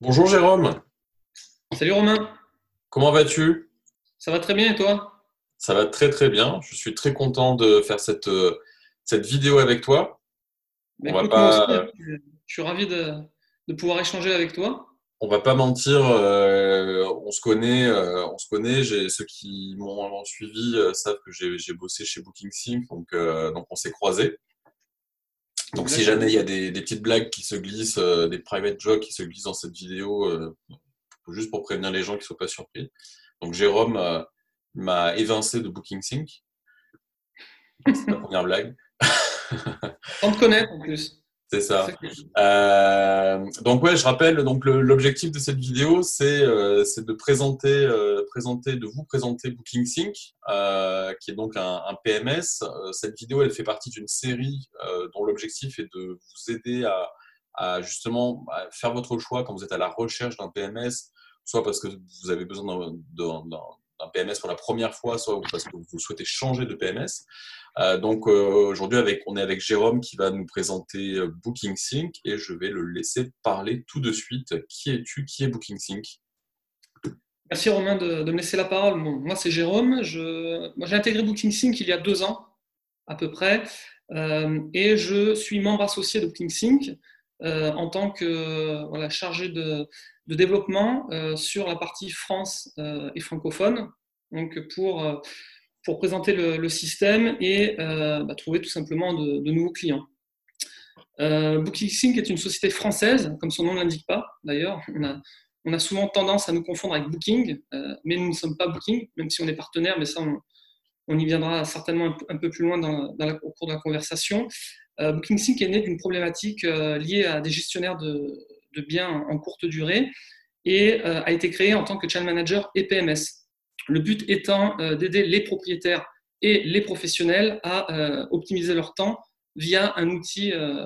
Bonjour Jérôme, Salut Romain, comment vas-tu? ça va très bien et toi? Ça va très très bien. Je suis très content de faire cette, euh, cette vidéo avec toi. Bah, On écoute, pas, je je suis ravi de, de pouvoir échanger avec toi. on va pas mentir, euh, on se connaît, euh, on se connaît. J'ai, ceux qui m'ont suivi euh, savent que j'ai, bossé chez BookingSync, donc, donc on s'est croisés. Donc si jamais il y a des, des petites blagues qui se glissent, euh, des private jokes qui se glissent dans cette vidéo, euh, juste pour prévenir les gens qui ne soient pas surpris. Donc Jérôme euh, m'a évincé de BookingSync. C'est la première blague. Sans te connaître en plus. C'est ça Euh, donc ouais, je rappelle, donc l'objectif de cette vidéo, c'est euh, de présenter, euh, présenter, de vous présenter BookingSync, euh, qui est donc un, un PMS. Euh, cette vidéo, elle fait partie d'une série euh, dont l'objectif est de vous aider à, à justement à faire votre choix quand vous êtes à la recherche d'un PMS, soit parce que vous avez besoin d'un d'un- PMS pour la première fois, soit parce que vous souhaitez changer de PMS. Euh, donc euh, aujourd'hui, avec, on est avec Jérôme qui va nous présenter euh, BookingSync et je vais le laisser parler tout de suite. Qui es-tu? Qui est BookingSync Merci Romain de, me laisser la parole. Moi c'est Jérôme. J'ai intégré BookingSync il y a deux ans à peu près et je suis membre associé de BookingSync euh, en tant que voilà, chargé de, développement euh, sur la partie France euh, et francophone. Donc pour, pour présenter le, système et bah, trouver tout simplement de, nouveaux clients. Euh, est une société française, comme son nom ne l'indique pas d'ailleurs. On a, on a souvent tendance à nous confondre avec Booking, mais nous ne sommes pas Booking, même si on est partenaire, mais ça, on, y viendra certainement un, peu plus loin dans, au cours de la conversation. Euh, BookingSync est né d'une problématique euh, liée à des gestionnaires de, biens en, courte durée et euh, a été créé en tant que channel manager et PMS. Le but étant euh, d'aider les propriétaires et les professionnels à euh, optimiser leur temps via un outil euh,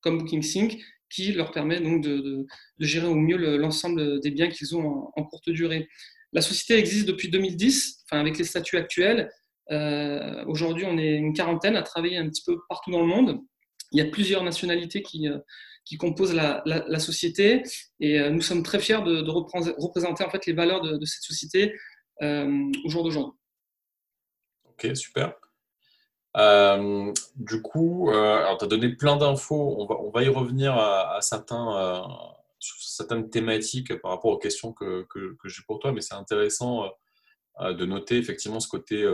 comme BookingSync qui leur permet donc de, gérer au mieux le- l'ensemble des biens qu'ils ont en, courte durée. La société existe depuis 2010, enfin avec les statuts actuels. Euh, Aujourd'hui, on est une quarantaine à travailler un petit peu partout dans le monde. Il y a plusieurs nationalités qui, euh, composent la, société et euh, nous sommes très fiers de, représenter en fait les valeurs de, cette société euh, au jour d'aujourd'hui. Ok, super. Du coup, euh, tu as donné plein d'infos. On va, y revenir à, certains, sur certaines thématiques par rapport aux questions que, j'ai pour toi, mais c'est intéressant de noter effectivement ce côté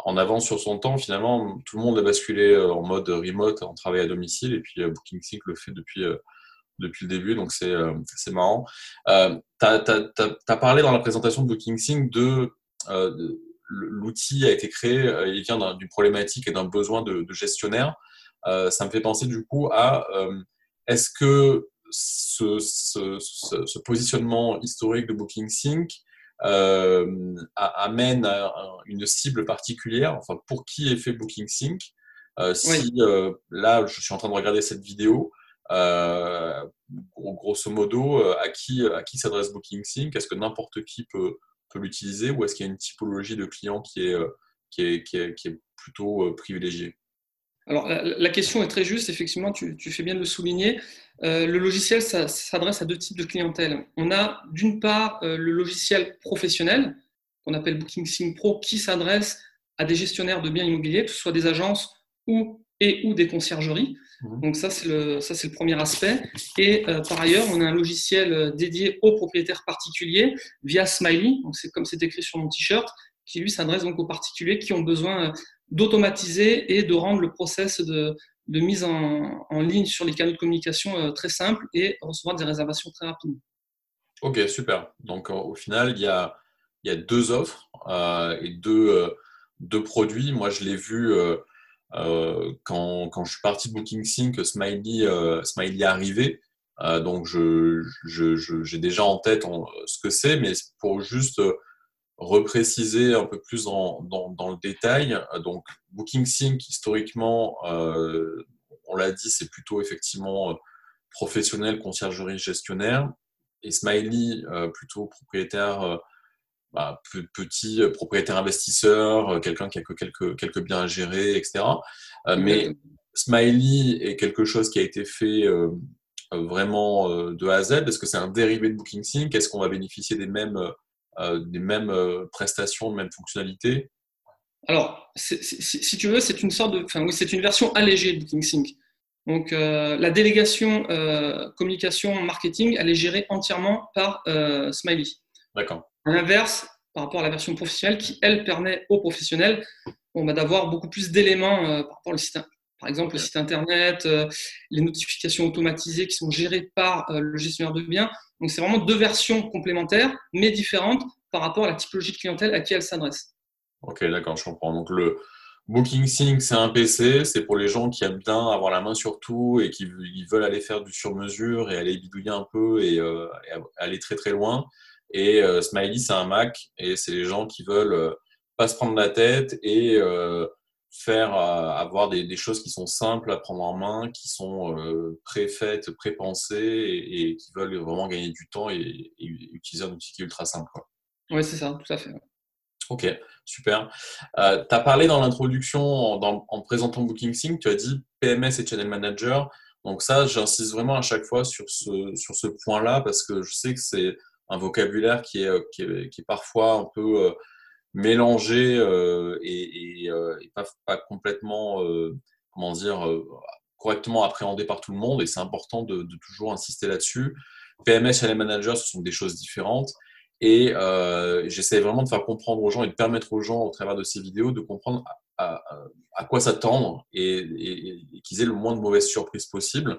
en avance sur son temps. Finalement, tout le monde a basculé euh, en mode remote, en travail à domicile, et puis euh, BookingSync le fait depuis, euh, depuis le début, donc c'est marrant. Euh, tu as, parlé dans la présentation de BookingSync de, l'outil a été créé, il vient d'un- d'une problématique et d'un besoin de, gestionnaire. Ça me fait penser du coup à est-ce que ce, positionnement historique de BookingSync amène à à une cible particulière, enfin pour qui est fait BookingSync Euh, Oui. Si euh, là, je suis en train de regarder cette vidéo, euh, gros- grosso modo, euh, à qui, à qui s'adresse BookingSync Est-ce que n'importe qui peut, peut l'utiliser ou est-ce qu'il y a une typologie de clients qui est, euh, qui est, qui est, qui est plutôt euh, privilégiée? Alors, la, la question est très juste, effectivement, tu, tu fais bien de le souligner. Euh, le logiciel ça- s'adresse à deux types de clientèle. On a d'une part euh, le logiciel professionnel, qu'on appelle BookingSync Pro, qui s'adresse à des gestionnaires de biens immobiliers, que ce soit des agences ou, et ou des conciergeries. Mhm. Donc ça, c'est le, ça, c'est le premier aspect. Et euh, par ailleurs, on a un logiciel dédié aux propriétaires particuliers via Smiley, donc c'est comme c'est écrit sur mon t-shirt, qui lui s'adresse donc aux particuliers qui ont besoin d'automatiser et de rendre le process de, de mise en, en, ligne sur les canaux de communication euh, très simple et recevoir des réservations très rapidement. Ok, super. Donc euh, au final, il y a, y a deux offres euh, et deux, deux produits. Moi, je l'ai vu quand, quand je suis parti de BookingSync, Smiley, Smiley est arrivé. donc je, je, je, j'ai déjà en tête ce que c'est, mais pour juste repréciser un peu plus dans, dans, dans le détail. Donc, BookingSync, historiquement, euh, on l'a dit, c'est plutôt effectivement professionnel, conciergerie, gestionnaire. Et Smiley, euh, plutôt propriétaire, euh, bah, petit propriétaire investisseur, quelqu'un qui a que quelques, quelques biens à gérer, etc. Euh, mais Smiley est quelque chose qui a été fait vraiment de A à Z Est-ce que c'est un dérivé de BookingSync Est-ce qu'on va bénéficier des mêmes, des mêmes prestations, des mêmes fonctionnalités Alors, si tu veux, c'est une sorte de, enfin, oui, c'est une version allégée de BookingSync. Donc, la délégation communication marketing, elle est gérée entièrement par Smiley. D'accord. À l'inverse, par rapport à la version professionnelle, qui elle permet aux professionnels bah, d'avoir beaucoup plus d'éléments par rapport au site par exemple, le site internet, euh, les notifications automatisées qui sont gérées par euh, le gestionnaire de biens. Donc, c'est vraiment deux versions complémentaires, mais différentes par rapport à la typologie de clientèle à qui elles s'adressent. Ok, d'accord, je comprends. Donc, le Booking Sync, c'est un PC, c'est pour les gens qui aiment bien avoir la main sur tout et qui veulent aller faire du sur-mesure et aller bidouiller un peu et, euh, aller très très loin. Et Smiley, c'est un Mac et c'est les gens qui veulent pas se prendre la tête et faire euh, avoir des, choses qui sont simples à prendre en main, qui sont euh, préfaites, prépensées et, et, qui veulent vraiment gagner du temps et, utiliser un outil qui est ultra simple. Oui, c'est ça, tout à fait. Ok, super. Euh, tu as parlé dans l'introduction, en, en, présentant BookingSync, tu as dit PMS et Channel Manager. Donc ça, j'insiste vraiment à chaque fois sur ce, sur ce point-là parce que je sais que c'est un vocabulaire qui est, qui est, qui est parfois un peu mélangé euh, et, euh, pas, complètement, euh, comment dire, correctement appréhendé par tout le monde. Et c'est important de, toujours insister là-dessus. PMS et les managers, ce sont des choses différentes. Et j'essaie vraiment de faire comprendre aux gens et de permettre aux gens, au travers de ces vidéos, de comprendre à, quoi s'attendre et, qu'ils aient le moins de mauvaises surprises possible.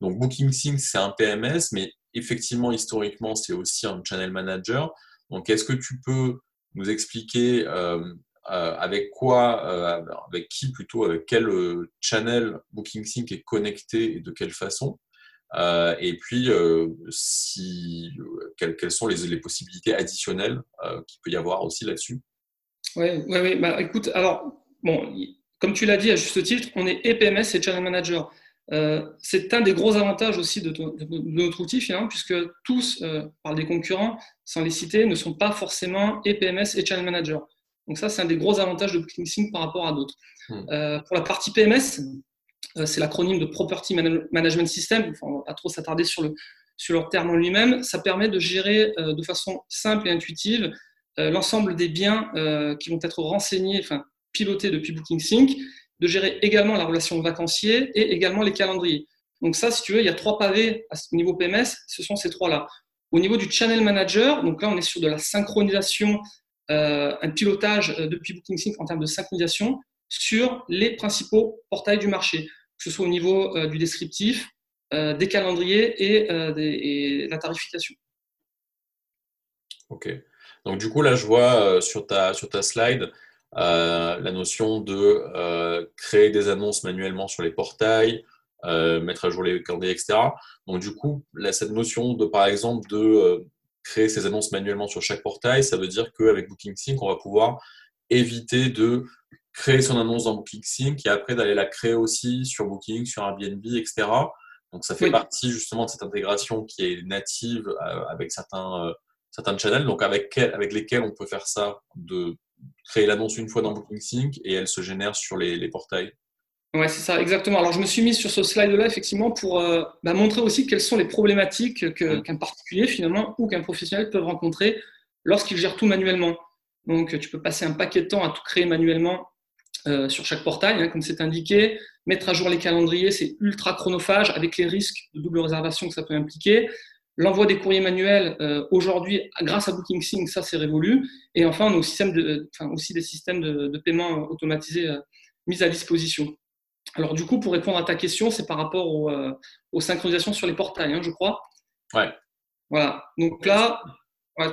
Donc, Booking Sync, c'est un PMS, mais effectivement, historiquement, c'est aussi un channel manager. Donc, est-ce que tu peux nous expliquer euh, euh, avec quoi, euh, avec qui plutôt, avec quel channel BookingSync est connecté et de quelle façon. et puis, si, quelles, sont les, possibilités additionnelles qu'il peut y avoir aussi là-dessus Oui, ouais, ouais, bah, écoute, alors, bon, comme tu l'as dit à juste titre, on est EPMS et Channel Manager. C'est un des gros avantages aussi de, notre outil finalement, puisque tous, par des concurrents, sans les citer, ne sont pas forcément EPMS et Channel Manager. Donc ça, c'est un des gros avantages de BookingSync par rapport à d'autres. Hmm. Euh, pour la partie PMS, euh, c'est l'acronyme de Property Management System. Enfin, on ne va pas trop s'attarder sur le, sur leur terme en lui-même. Ça permet de gérer euh, de façon simple et intuitive l'ensemble des biens qui vont être renseignés, enfin pilotés depuis BookingSync, de gérer également la relation vacancier et également les calendriers. Donc ça, si tu veux, il y a trois pavés ce niveau PMS, ce sont ces trois-là. Au niveau du channel manager, donc là, on est sur de la synchronisation, euh, un pilotage euh, depuis BookingSync en termes de synchronisation sur les principaux portails du marché, que ce soit au niveau euh, du descriptif, des calendriers et, la tarification. Ok. Donc du coup, là, je vois sur ta slide la notion de créer des annonces manuellement sur les portails, euh, mettre à jour les calendriers, etc. Donc du coup, cette notion de, par exemple, de euh, créer ces annonces manuellement sur chaque portail, ça veut dire qu'avec BookingSync, on va pouvoir éviter de créer son annonce dans BookingSync et après d'aller la créer aussi sur Booking, sur Airbnb, etc. Donc ça fait partie justement de cette intégration qui est native euh, avec certains, certains channels, donc avec, avec lesquels on peut faire ça, de créer l'annonce une fois dans BookingSync et elle se génère sur les, les portails. Oui, c'est ça, exactement. Alors, je me suis mis sur ce slide-là, effectivement, pour euh, bah, montrer aussi quelles sont les problématiques mm. qu'un particulier, finalement, ou qu'un professionnel peut rencontrer lorsqu'il gère tout manuellement. Donc, tu peux passer un paquet de temps à tout créer manuellement euh, sur chaque portail, hein, comme c'est indiqué. Mettre à jour les calendriers, c'est ultra chronophage, avec les risques de double réservation que ça peut impliquer. L'envoi des courriers manuels, euh, aujourd'hui, grâce à BookingSync, ça c'est révolu. Et enfin, on a aussi, de, aussi des systèmes de, de paiement automatisés mis à disposition. Alors, du coup, pour répondre à ta question, c'est par rapport euh, aux synchronisations sur les portails, hein, je crois. Ouais. Voilà. Donc là,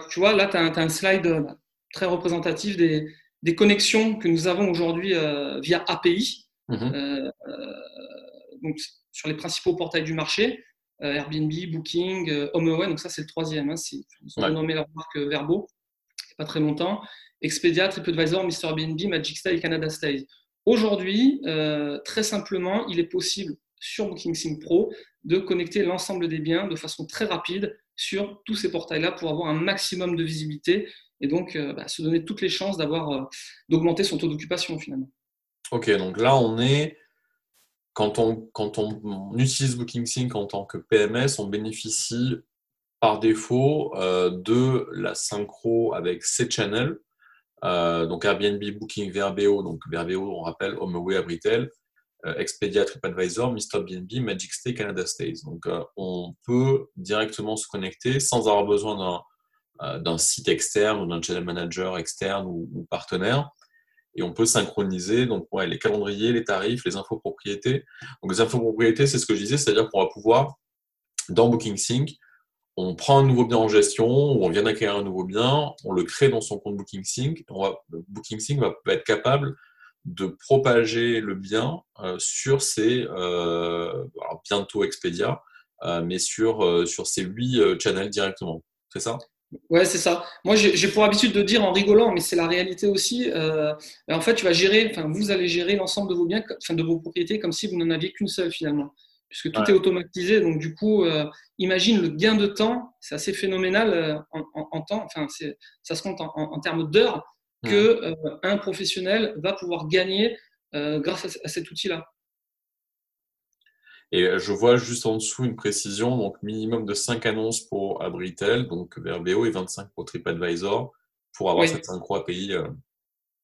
tu vois, là, tu as, un slide euh, très représentatif des, connexions que nous avons aujourd'hui euh, via API. Mm-hmm. donc, sur les principaux portails du marché. Airbnb, Booking, HomeAway, donc ça c'est le troisième. Hein, ils ont nommé leur marque Verbo, il n'y a pas très longtemps. Expedia, TripAdvisor, Mr. Airbnb, Magic Stay et Canada Stay. Aujourd'hui, euh, très simplement, il est possible sur BookingSync Pro de connecter l'ensemble des biens de façon très rapide sur tous ces portails-là pour avoir un maximum de visibilité et donc euh, bah, se donner toutes les chances d'avoir euh, d'augmenter son taux d'occupation finalement. Ok, donc là on est quand on, quand on, utilise BookingSync en tant que PMS, on bénéficie par défaut euh, de la synchro avec ces channels. Euh, donc Airbnb, Booking, VRBO, donc VRBO, on rappelle, HomeAway, Abritel, euh, Expedia, TripAdvisor, MrBnB, Magic Stay, Canada Stays. Donc on peut directement se connecter sans avoir besoin d'un site externe ou d'un channel manager externe ou partenaire et on peut synchroniser donc les calendriers, les tarifs, les infos propriétés. Donc les infos propriétés, c'est ce que je disais, c'est-à-dire qu'on va pouvoir, dans BookingSync, on prend un nouveau bien en gestion, ou on vient d'acquérir un nouveau bien, on le crée dans son compte BookingSync. On va, BookingSync va, être capable de propager le bien euh, sur ses, euh, bientôt Expedia, euh, mais sur, sur ces huit channels directement. C'est ça? Ouais, c'est ça. Moi, j'ai pour habitude de dire en rigolant, mais c'est la réalité aussi. Euh, en fait, tu vas gérer, enfin, vous allez gérer l'ensemble de vos biens, enfin, de vos propriétés, comme si vous n'en aviez qu'une seule finalement, puisque tout est automatisé. Donc, du coup, euh, imagine le gain de temps, c'est assez phénoménal euh, en, temps. Enfin, ça se compte en, termes d'heures que un professionnel va pouvoir gagner grâce à cet outil-là. Et je vois juste en dessous une précision, donc minimum de 5 annonces pour Abritel, donc VRBO, et 25 pour TripAdvisor, pour avoir cette synchro API. Euh.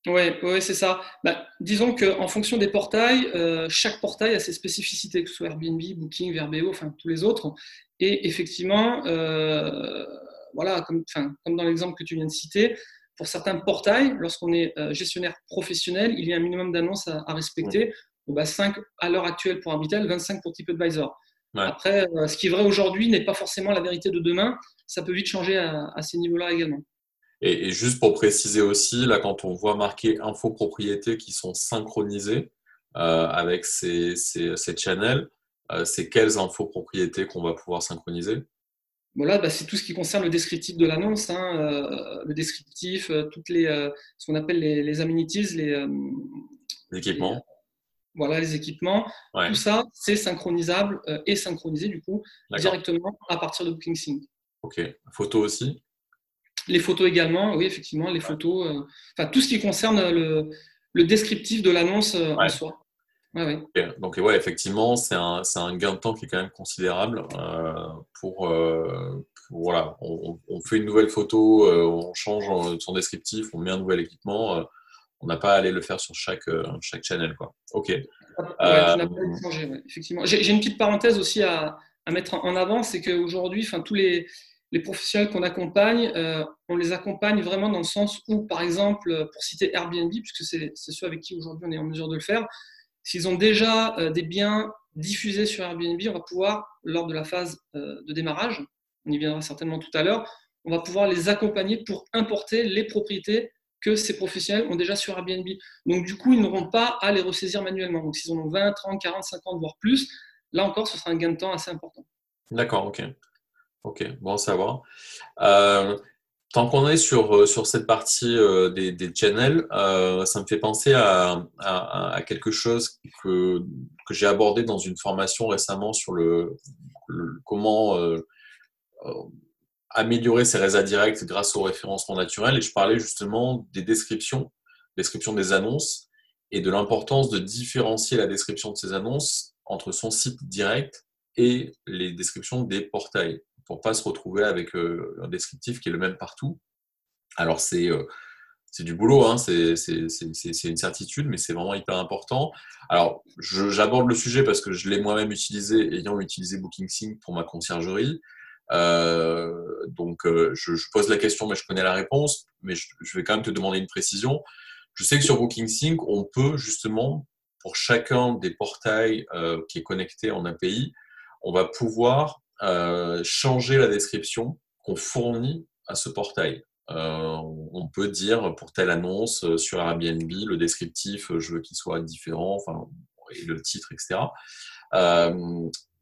Oui, ouais, c'est ça. Bah, disons qu'en fonction des portails, euh, chaque portail a ses spécificités, que ce soit Airbnb, Booking, VRBO, enfin tous les autres. Et effectivement, euh, voilà, comme, comme dans l'exemple que tu viens de citer, pour certains portails, lorsqu'on est gestionnaire professionnel, il y a un minimum d'annonces à, respecter. 5 bah, à l'heure actuelle pour Arbitel, 25 pour TripAdvisor. Après, euh, ce qui est vrai aujourd'hui n'est pas forcément la vérité de demain. Ça peut vite changer à, ces niveaux-là également. Et, juste pour préciser aussi, là, quand on voit marquer info propriétés qui sont synchronisées euh, avec ces, ces, channels, euh, c'est quelles infos propriétés qu'on va pouvoir synchroniser? Voilà, bah, c'est tout ce qui concerne le descriptif de l'annonce, hein, le descriptif, toutes les, ce qu'on appelle les, les amenities, les, équipements voilà les équipements. Tout ça, c'est synchronisable euh, et synchronisé du coup directement à partir de BookingSync. Ok. Photos aussi? Les photos également, oui, effectivement, les photos. Euh, enfin, tout ce qui concerne le, descriptif de l'annonce euh, en soi. Donc, ouais, effectivement, c'est un, un, gain de temps qui est quand même considérable. pour, voilà, on, on, fait une nouvelle photo, on change son descriptif, on met un nouvel équipement on n'a pas à aller le faire sur chaque, euh, chaque channel. Quoi. Ok. Euh, effectivement. J'ai une petite parenthèse aussi à, mettre en avant, c'est qu'aujourd'hui, tous les, les professionnels qu'on accompagne, euh, on les accompagne vraiment dans le sens où, par exemple, pour citer Airbnb, puisque c'est ceux avec qui aujourd'hui on est en mesure de le faire, s'ils ont déjà des biens diffusés sur Airbnb, on va pouvoir, lors de la phase de démarrage, on y viendra certainement tout à l'heure, on va pouvoir les accompagner pour importer les propriétés que ces professionnels ont déjà sur Airbnb. Donc, du coup, ils n'auront pas à les ressaisir manuellement. Donc, s'ils en ont 20, 30, 40, 50, voire plus, là encore, ce sera un gain de temps assez important. D'accord, ok. Ok, bon à savoir. Euh, tant qu'on est sur, euh, sur cette partie euh, des, des, channels, ça me fait penser à, quelque chose que, que j'ai abordé dans une formation récemment sur le comment améliorer ses réseaux directs grâce au référencement naturel. Et je parlais justement des descriptions, description des annonces et de l'importance de différencier la description de ces annonces entre son site direct et les descriptions des portails pour pas se retrouver avec euh, un descriptif qui est le même partout. Alors c'est euh, du boulot, hein, c'est une certitude, mais c'est vraiment hyper important. Alors, j'aborde le sujet parce que je l'ai moi-même utilisé, ayant utilisé BookingSync pour ma conciergerie. Euh, donc, euh, je, pose la question, mais je connais la réponse, mais je, vais quand même te demander une précision. Je sais que sur BookingSync, on peut justement, pour chacun des portails euh, qui est connecté en API, on va pouvoir changer la description qu'on fournit à ce portail. on peut dire pour telle annonce sur Airbnb, le descriptif, je veux qu'il soit différent, enfin, et le titre, etc.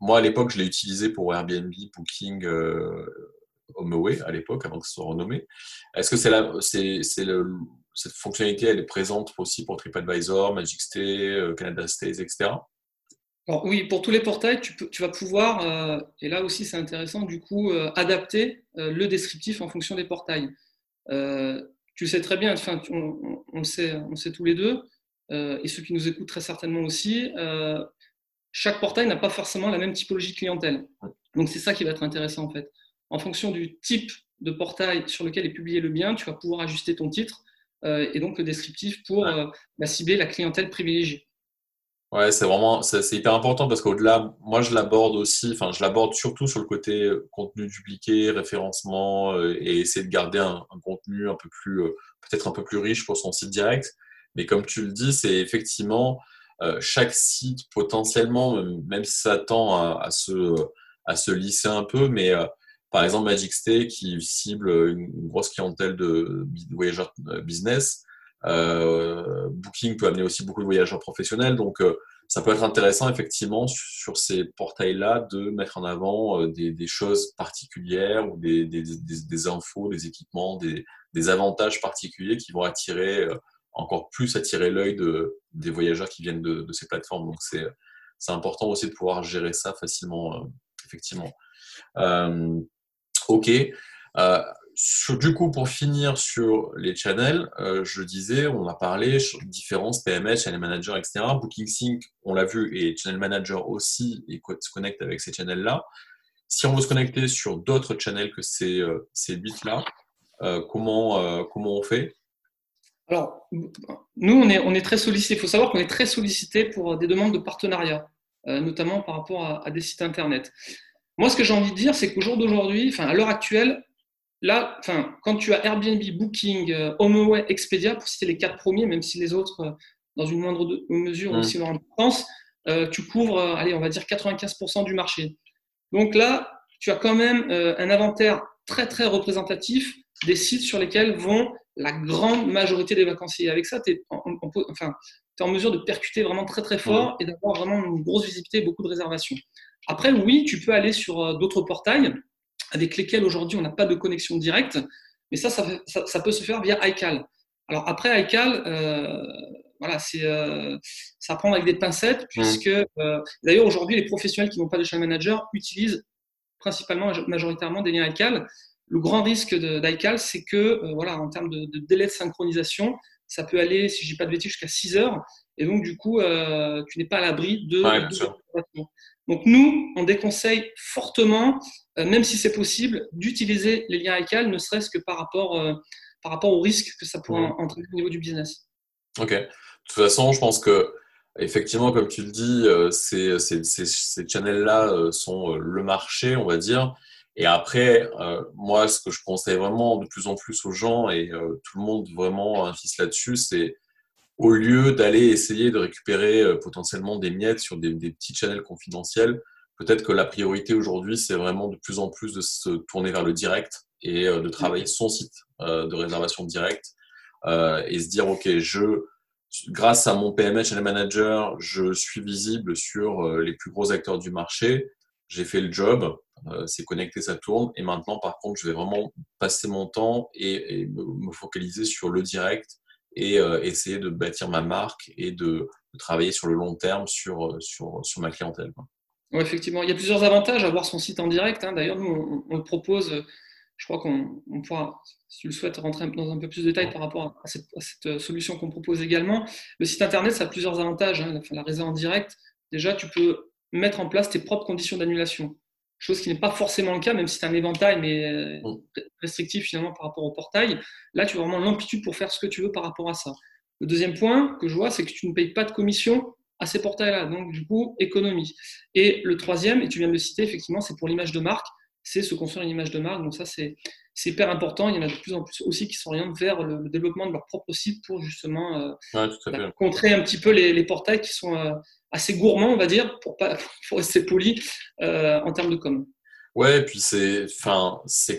Moi, à l'époque, je l'ai utilisé pour Airbnb, Booking, euh, HomeAway, à l'époque, avant que ce soit renommé. Est-ce que cette fonctionnalité, elle est présente aussi pour TripAdvisor, Magic Stay, euh, Canada Stays, etc. oui, pour tous les portails, tu, vas pouvoir, euh, et là aussi c'est intéressant, du coup, euh, adapter le descriptif en fonction des portails. tu sais très bien, enfin, on, le sait, on sait tous les deux, et ceux qui nous écoutent très certainement aussi, chaque portail n'a pas forcément la même typologie de clientèle. Donc c'est ça qui va être intéressant en fait. En fonction du type de portail sur lequel est publié le bien, tu vas pouvoir ajuster ton titre euh, et donc le descriptif pour euh, bah, cibler la clientèle privilégiée. Ouais, c'est vraiment c'est hyper important parce qu'au-delà, moi je l'aborde aussi, enfin je l'aborde surtout sur le côté euh, contenu dupliqué, référencement et essayer de garder un, contenu un peu plus peut-être un peu plus riche pour son site direct. Mais comme tu le dis, c'est effectivement chaque site potentiellement, même si ça tend à, se à se lisser un peu, mais par exemple, Magic Stay qui cible une, grosse clientèle de, voyageurs euh, business. Euh, Booking peut amener aussi beaucoup de voyageurs professionnels. Donc, euh, ça peut être intéressant, effectivement, sur ces portails-là, de mettre en avant des, choses particulières ou des, des, infos, des équipements, des, avantages particuliers qui vont attirer, encore plus attirer l'œil de, des voyageurs qui viennent de, ces plateformes. Donc, c'est important aussi de pouvoir gérer ça facilement, effectivement. OK. Euh, du coup, pour finir sur les channels, euh, je disais, on a parlé sur différences PMS, Channel Manager, etc. Booking Sync, on l'a vu, et Channel Manager aussi, et se connecte avec ces channels-là. Si on veut se connecter sur d'autres channels que ces, euh, ces là comment, comment on fait? Alors, nous, on est, on est très sollicité. Il faut savoir qu'on est très sollicité pour des demandes de partenariat, notamment par rapport à des sites Internet. Moi, ce que j'ai envie de dire, c'est qu'au jour d'aujourd'hui, enfin, à l'heure actuelle, là, enfin, quand tu as Airbnb, Booking, euh, HomeAway, Expedia, pour citer les quatre premiers, même si les autres, euh, dans une moindre mesure, ont aussi leur importance, euh, tu couvres, allez, on va dire 95% du marché. Donc là, tu as quand même un inventaire très, très représentatif des sites sur lesquels vont la grande majorité des vacanciers. Avec ça, tu es, enfin, es, en mesure de percuter vraiment très, très fort et d'avoir vraiment une grosse visibilité et beaucoup de réservations. Après, oui, tu peux aller sur euh, d'autres portails avec lesquels aujourd'hui on n'a pas de connexion directe, mais ça, ça, peut se faire via iCal. Alors après, iCal, euh, voilà, c'est euh, ça prend avec des pincettes, puisque d'ailleurs aujourd'hui, les professionnels qui n'ont pas de channel manager utilisent principalement, majoritairement des liens iCal. Le grand risque d'iCal, c'est que, voilà, en termes de, délai de synchronisation, ça peut aller, si je dis pas de bêtises, jusqu'à 6 heures. Et donc, du coup, tu n'es pas à l'abri de, donc nous, on déconseille fortement, euh, même si c'est possible, d'utiliser les liens iCal, ne serait-ce que par rapport, euh, par rapport au risque que ça pourrait entraîner au niveau du business. Ok. De toute façon, je pense que effectivement, comme tu le dis, euh, ces, ces, ces, channels-là sont le marché, on va dire. Et après, moi, ce que je conseille vraiment de plus en plus aux gens, et tout le monde vraiment insiste là-dessus, c'est au lieu d'aller essayer de récupérer euh, potentiellement des miettes sur des, petits channels confidentiels, peut-être que la priorité aujourd'hui, c'est vraiment de plus en plus de se tourner vers le direct et euh, de travailler son site euh, de réservation directe et se dire, OK, je, grâce à mon PMH Channel Manager, je suis visible sur les plus gros acteurs du marché. J'ai fait le job, c'est connecté, ça tourne. Et maintenant, par contre, je vais vraiment passer mon temps et me focaliser sur le direct et euh, essayer de bâtir ma marque et de, travailler sur le long terme sur, euh, sur, sur ma clientèle. Oui, effectivement. Il y a plusieurs avantages à voir son site en direct. Hein. D'ailleurs, nous, on, le propose. Je crois qu'on pourra, si tu le souhaites, rentrer dans un peu plus de détails par rapport à cette, cette solution qu'on propose également. Le site internet, ça a plusieurs avantages. Hein. La, la réserve en direct, déjà, tu peux mettre en place tes propres conditions d'annulation chose qui n'est pas forcément le cas, même si c'est un éventail, mais euh, mm. restrictif finalement par rapport au portail. Là, tu as vraiment l'amplitude pour faire ce que tu veux par rapport à ça. Le deuxième point que je vois, c'est que tu ne payes pas de commission à ces portails-là, donc du coup, économie. Et le troisième, et tu viens de le citer, effectivement, c'est pour l'image de marque, c'est se construire une image de marque. Donc ça, c'est hyper important. Il y en a de plus en plus aussi qui s'orientent vers le, développement de leur propre site pour justement euh, contrer un petit peu les, portails qui sont euh, assez gourmands, on va dire, pour, pas, pour rester poli euh, en termes de com. Ouais, et puis c'est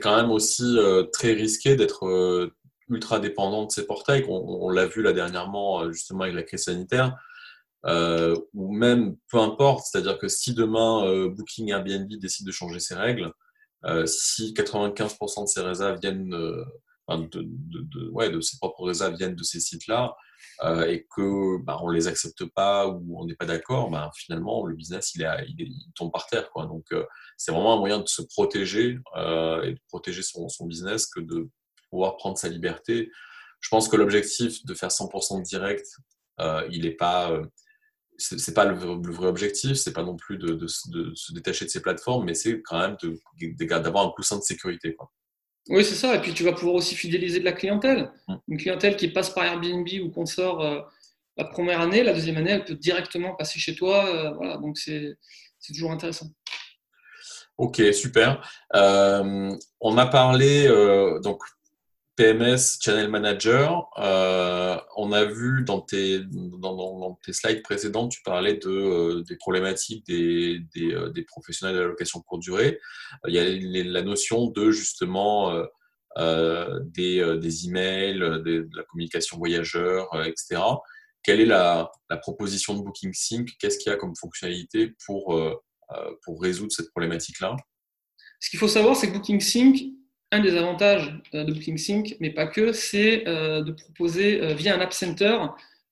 quand même aussi très risqué d'être ultra dépendant de ces portails. On, l'a vu là dernièrement, justement, avec la crise sanitaire. ou même peu importe, c'est-à-dire que si demain Booking Airbnb décide de changer ses règles, euh, si 95% de ces réserves viennent euh, de, de, ses propres réserves viennent de ces sites-là euh, et que bah, on les accepte pas ou on n'est pas d'accord, bah, finalement le business il, tombe par terre. Donc c'est vraiment un moyen de se protéger et de protéger son, business que de pouvoir prendre sa liberté. Je pense que l'objectif de faire 100% direct, il n'est pas c'est pas le, vrai objectif, c'est pas non plus de, se détacher de ces plateformes, mais c'est quand même d'avoir un coussin de sécurité. Oui, c'est ça. Et puis tu vas pouvoir aussi fidéliser de la clientèle. Mmh. Une clientèle qui passe par Airbnb ou qu'on sort euh, la première année, la deuxième année, elle peut directement passer chez toi. Euh, voilà, donc c'est toujours intéressant. Ok, super. Euh, on a parlé, donc PMS Channel Manager, euh, on a vu dans tes, dans, tes slides précédentes, tu parlais de, euh, des problématiques des, euh, des, professionnels de la location courte durée. Il y a la notion de justement des, des, emails, de la communication voyageur, etc. Quelle est la, la proposition de Booking Sync? Qu'est-ce qu'il y a comme fonctionnalité pour, pour résoudre cette problématique-là? Ce qu'il faut savoir, c'est que Booking Sync un des avantages euh, de BookingSync, mais pas que, c'est euh, de proposer euh, via un App Center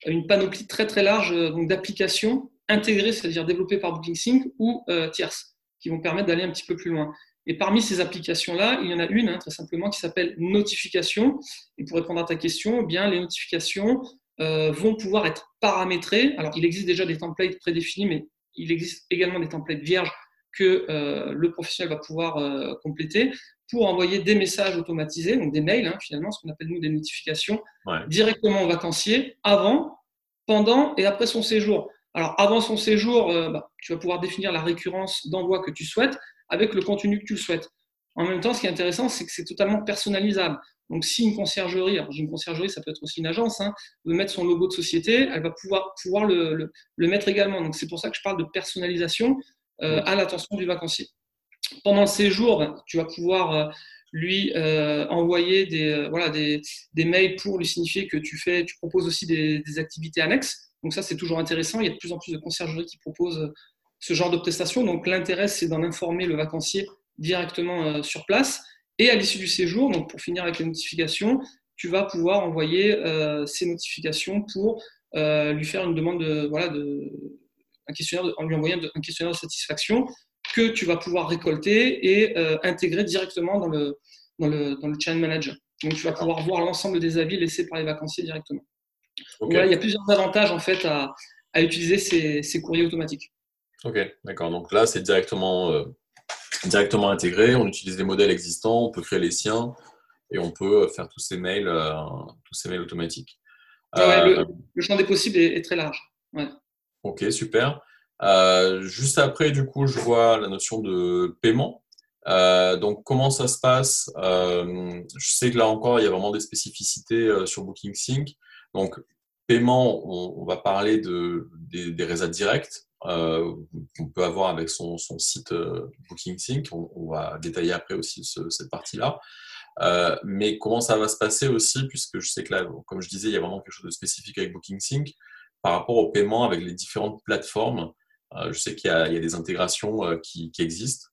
une panoplie très très large d'applications intégrées, c'est-à-dire développées par BookingSync ou tierces, qui vont permettre d'aller un petit peu plus loin. Et parmi ces applications-là, il y en a une, hein, très simplement, qui s'appelle Notification. Et pour répondre à ta question, eh bien, les notifications vont pouvoir être paramétrées. Alors, il existe déjà des templates prédéfinis, mais il existe également des templates vierges que le professionnel va pouvoir compléter pour envoyer des messages automatisés, donc des mails, hein, finalement, ce qu'on appelle nous des notifications, directement au vacancier, avant, pendant et après son séjour. Alors, avant son séjour, euh, bah, tu vas pouvoir définir la récurrence d'envoi que tu souhaites avec le contenu que tu souhaites. En même temps, ce qui est intéressant, c'est que c'est totalement personnalisable. Donc, si une conciergerie, alors j'ai une conciergerie, ça peut être aussi une agence, hein, veut mettre son logo de société, elle va pouvoir, pouvoir le, le, mettre également. Donc, c'est pour ça que je parle de personnalisation euh, à l'attention du vacancier pendant le séjour, ben, tu vas pouvoir euh, lui euh, envoyer des, euh, voilà, des, des, mails pour lui signifier que tu, fais, tu proposes aussi des, activités annexes. Donc ça, c'est toujours intéressant. Il y a de plus en plus de conciergeries qui proposent ce genre de prestations. Donc l'intérêt, c'est d'en informer le vacancier directement sur place. Et à l'issue du séjour, donc pour finir avec les notifications, tu vas pouvoir envoyer ces notifications pour lui faire une demande de, voilà, de, un questionnaire en lui envoyant un questionnaire de satisfaction que tu vas pouvoir récolter et euh, intégrer directement dans le, dans, le, dans le channel manager. Donc, tu vas pouvoir voir l'ensemble des avis laissés par les vacanciers directement. il y a plusieurs avantages en fait à, à utiliser ces, ces, courriers automatiques. Ok, d'accord. Donc là, c'est directement, euh, directement intégré. On utilise des modèles existants, on peut créer les siens et on peut faire tous ces mails, euh, tous ces mails automatiques. le, le, champ des possibles est, est très large. Ouais. Ok, super. Euh, juste après, du coup, je vois la notion de paiement. Euh, donc, comment ça se passe? Euh, Je sais que là encore, il y a vraiment des spécificités sur Booking Sync. Donc, paiement, on, va parler de, des, des réseaux directs qu'on peut avoir avec son, son site Booking Sync. On, va détailler après aussi cette partie-là. mais comment ça va se passer aussi, puisque je sais que là, comme je disais, il y a vraiment quelque chose de spécifique avec Booking Sync par rapport au paiement avec les différentes plateformes euh, je sais qu'il y, a des intégrations euh, qui, existent.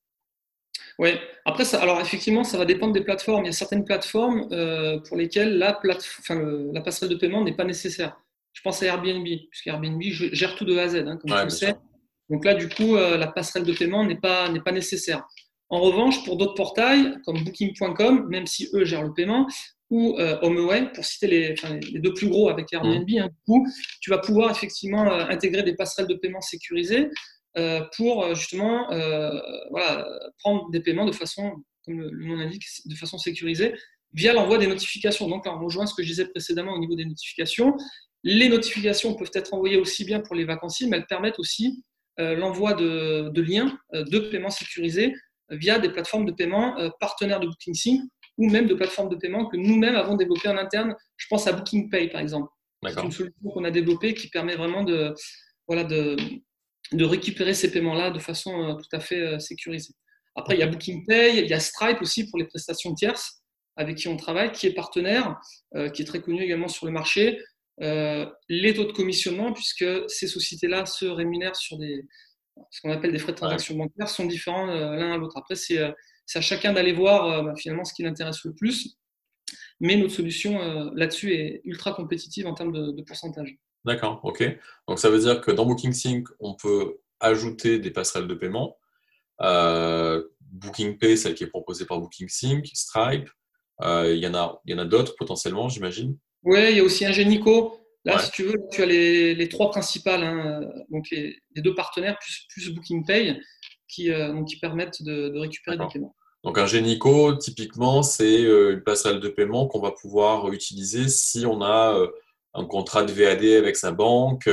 Oui, après, ça, alors effectivement, ça va dépendre des plateformes. Il y a certaines plateformes euh, pour lesquelles la, la passerelle de paiement n'est pas nécessaire. Je pense à Airbnb, puisque Airbnb gère tout de A à Z, hein, comme tu le sais. Donc là, du coup, la passerelle de paiement n'est pas, pas nécessaire. En revanche, pour d'autres portails, comme Booking.com, même si eux gèrent le paiement, ou euh, HomeAway, pour citer les, les, deux plus gros avec Airbnb, mmh. hein, où tu vas pouvoir effectivement euh, intégrer des passerelles de paiement sécurisées euh, pour justement voilà, prendre des paiements de façon, comme le, nom l'indique, de façon sécurisée via l'envoi des notifications. Donc là, on rejoint ce que je disais précédemment au niveau des notifications. Les notifications peuvent être envoyées aussi bien pour les vacanciers, mais elles permettent aussi l'envoi de, de, liens de paiement sécurisés via des plateformes de paiement partenaires de BookingSync ou même de plateformes de paiement que nous-mêmes avons développées en interne. Je pense à BookingPay, par exemple. C'est une solution qu'on a développée qui permet vraiment de, voilà, de, de récupérer ces paiements-là de façon euh, tout à fait euh, sécurisée. Après, il y a BookingPay, il y a Stripe aussi pour les prestations tierces avec qui on travaille, qui est partenaire, euh, qui est très connu également sur le marché. les taux de commissionnement, puisque ces sociétés-là se rémunèrent sur des, ce qu'on appelle des frais de transaction bancaire, sont différents l'un à l'autre. Après, c'est c'est à chacun d'aller voir euh, bah, finalement ce qui l'intéresse le plus. Mais notre solution euh, là-dessus est ultra compétitive en termes de, pourcentage. D'accord, ok. Donc ça veut dire que dans BookingSync, on peut ajouter des passerelles de paiement. Euh, BookingPay, celle qui est proposée par BookingSync, Stripe. il y en a, il y en a d'autres potentiellement, j'imagine. Oui, il y a aussi Ingenico Là, si tu veux, tu as les, trois principales, hein, donc les, deux partenaires plus, plus Booking Pay qui, qui permettent de, récupérer des paiements. Donc un Génico, typiquement, c'est une passerelle de paiement qu'on va pouvoir utiliser si on a un contrat de VAD avec sa banque.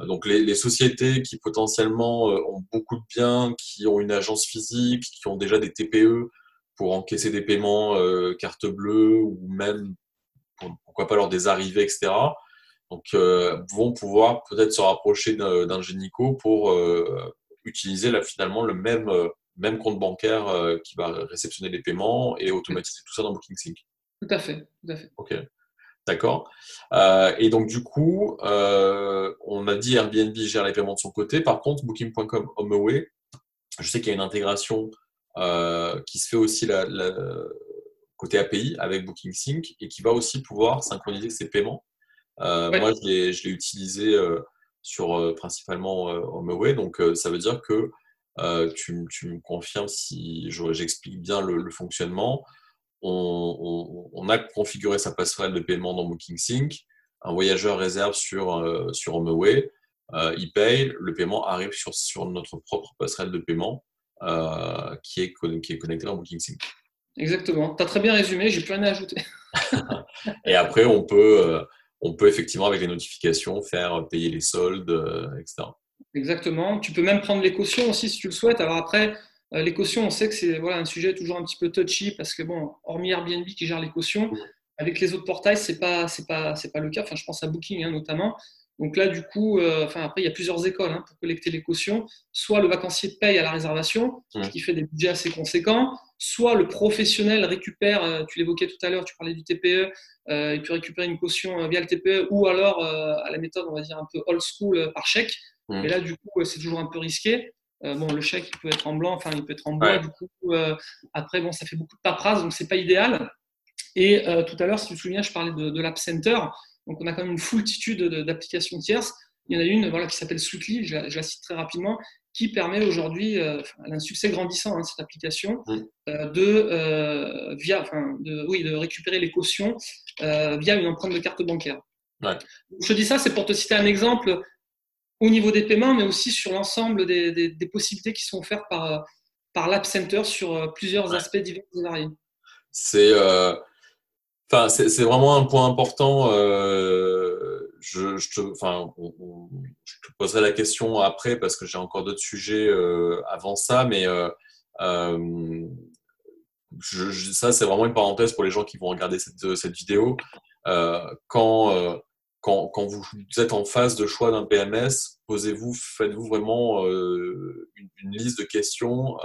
Donc les, sociétés qui potentiellement ont beaucoup de biens, qui ont une agence physique, qui ont déjà des TPE pour encaisser des paiements carte bleue ou même pourquoi pas lors des arrivées, etc. Donc vont pouvoir peut-être se rapprocher d'un Génico pour utiliser là, finalement le même, même compte bancaire qui va réceptionner les paiements et automatiser tout ça dans BookingSync. Tout à fait, tout à fait. Ok. D'accord. Euh, et donc, du coup, euh, on a dit Airbnb gère les paiements de son côté. Par contre, Booking.com HomeAway, je sais qu'il y a une intégration euh, qui se fait aussi la, côté API avec BookingSync et qui va aussi pouvoir synchroniser ses paiements. Moi, je l'ai utilisé sur principalement HomeAway. Donc, ça veut dire que tu, me confirmes si j'explique bien le fonctionnement on, a configuré sa passerelle de paiement dans BookingSync. Un voyageur réserve sur, euh, sur HomeAway, euh, il paye, le paiement arrive sur, sur notre propre passerelle de paiement euh, qui, est, qui est connectée dans BookingSync. Exactement. Tu as très bien résumé, j'ai plus rien à ajouter. Et après, on peut, on peut effectivement, avec les notifications, faire payer les soldes, etc. Exactement. Tu peux même prendre les cautions aussi si tu le souhaites. Alors après, euh, les cautions, on sait que c'est voilà, un sujet toujours un petit peu touchy parce que, bon, hormis Airbnb qui gère les cautions, avec les autres portails, ce n'est pas, pas, pas le cas. Enfin, je pense à Booking hein, notamment. Donc là, du coup, euh, enfin, après, il y a plusieurs écoles hein, pour collecter les cautions. Soit le vacancier paye à la réservation, ce qui fait des budgets assez conséquents. Soit le professionnel récupère, euh, tu l'évoquais tout à l'heure, tu parlais du TPE, il peut récupérer une caution via le TPE ou alors à la méthode, on va dire, un peu old school par chèque. Mais là, du coup, c'est toujours un peu risqué. Euh, bon, le chèque, il peut être en blanc, enfin, il peut être en bois. Du coup, euh, après, bon, ça fait beaucoup de paperasse, donc c'est pas idéal. Et euh, tout à l'heure, si tu te souviens, je parlais de, l'App Center. Donc, on a quand même une foultitude d'applications tierces. Il y en a une voilà, qui s'appelle Sweetly, je la, cite très rapidement, qui permet aujourd'hui, elle a un succès grandissant, hein, cette application, de, via, enfin, de, oui, de récupérer les cautions via une empreinte de carte bancaire. Je dis ça, c'est pour te citer un exemple au niveau des paiements, mais aussi sur l'ensemble des, possibilités qui sont offertes par, par l'App Center sur euh, plusieurs aspects divers et variés. C'est euh, enfin, c'est vraiment un point important. Euh, je, te, enfin, je te poserai la question après parce que j'ai encore d'autres sujets avant ça, mais je, ça, c'est vraiment une parenthèse pour les gens qui vont regarder cette, cette vidéo. quand quand, vous êtes en phase de choix d'un PMS, posez-vous, faites-vous vraiment euh, une, liste de questions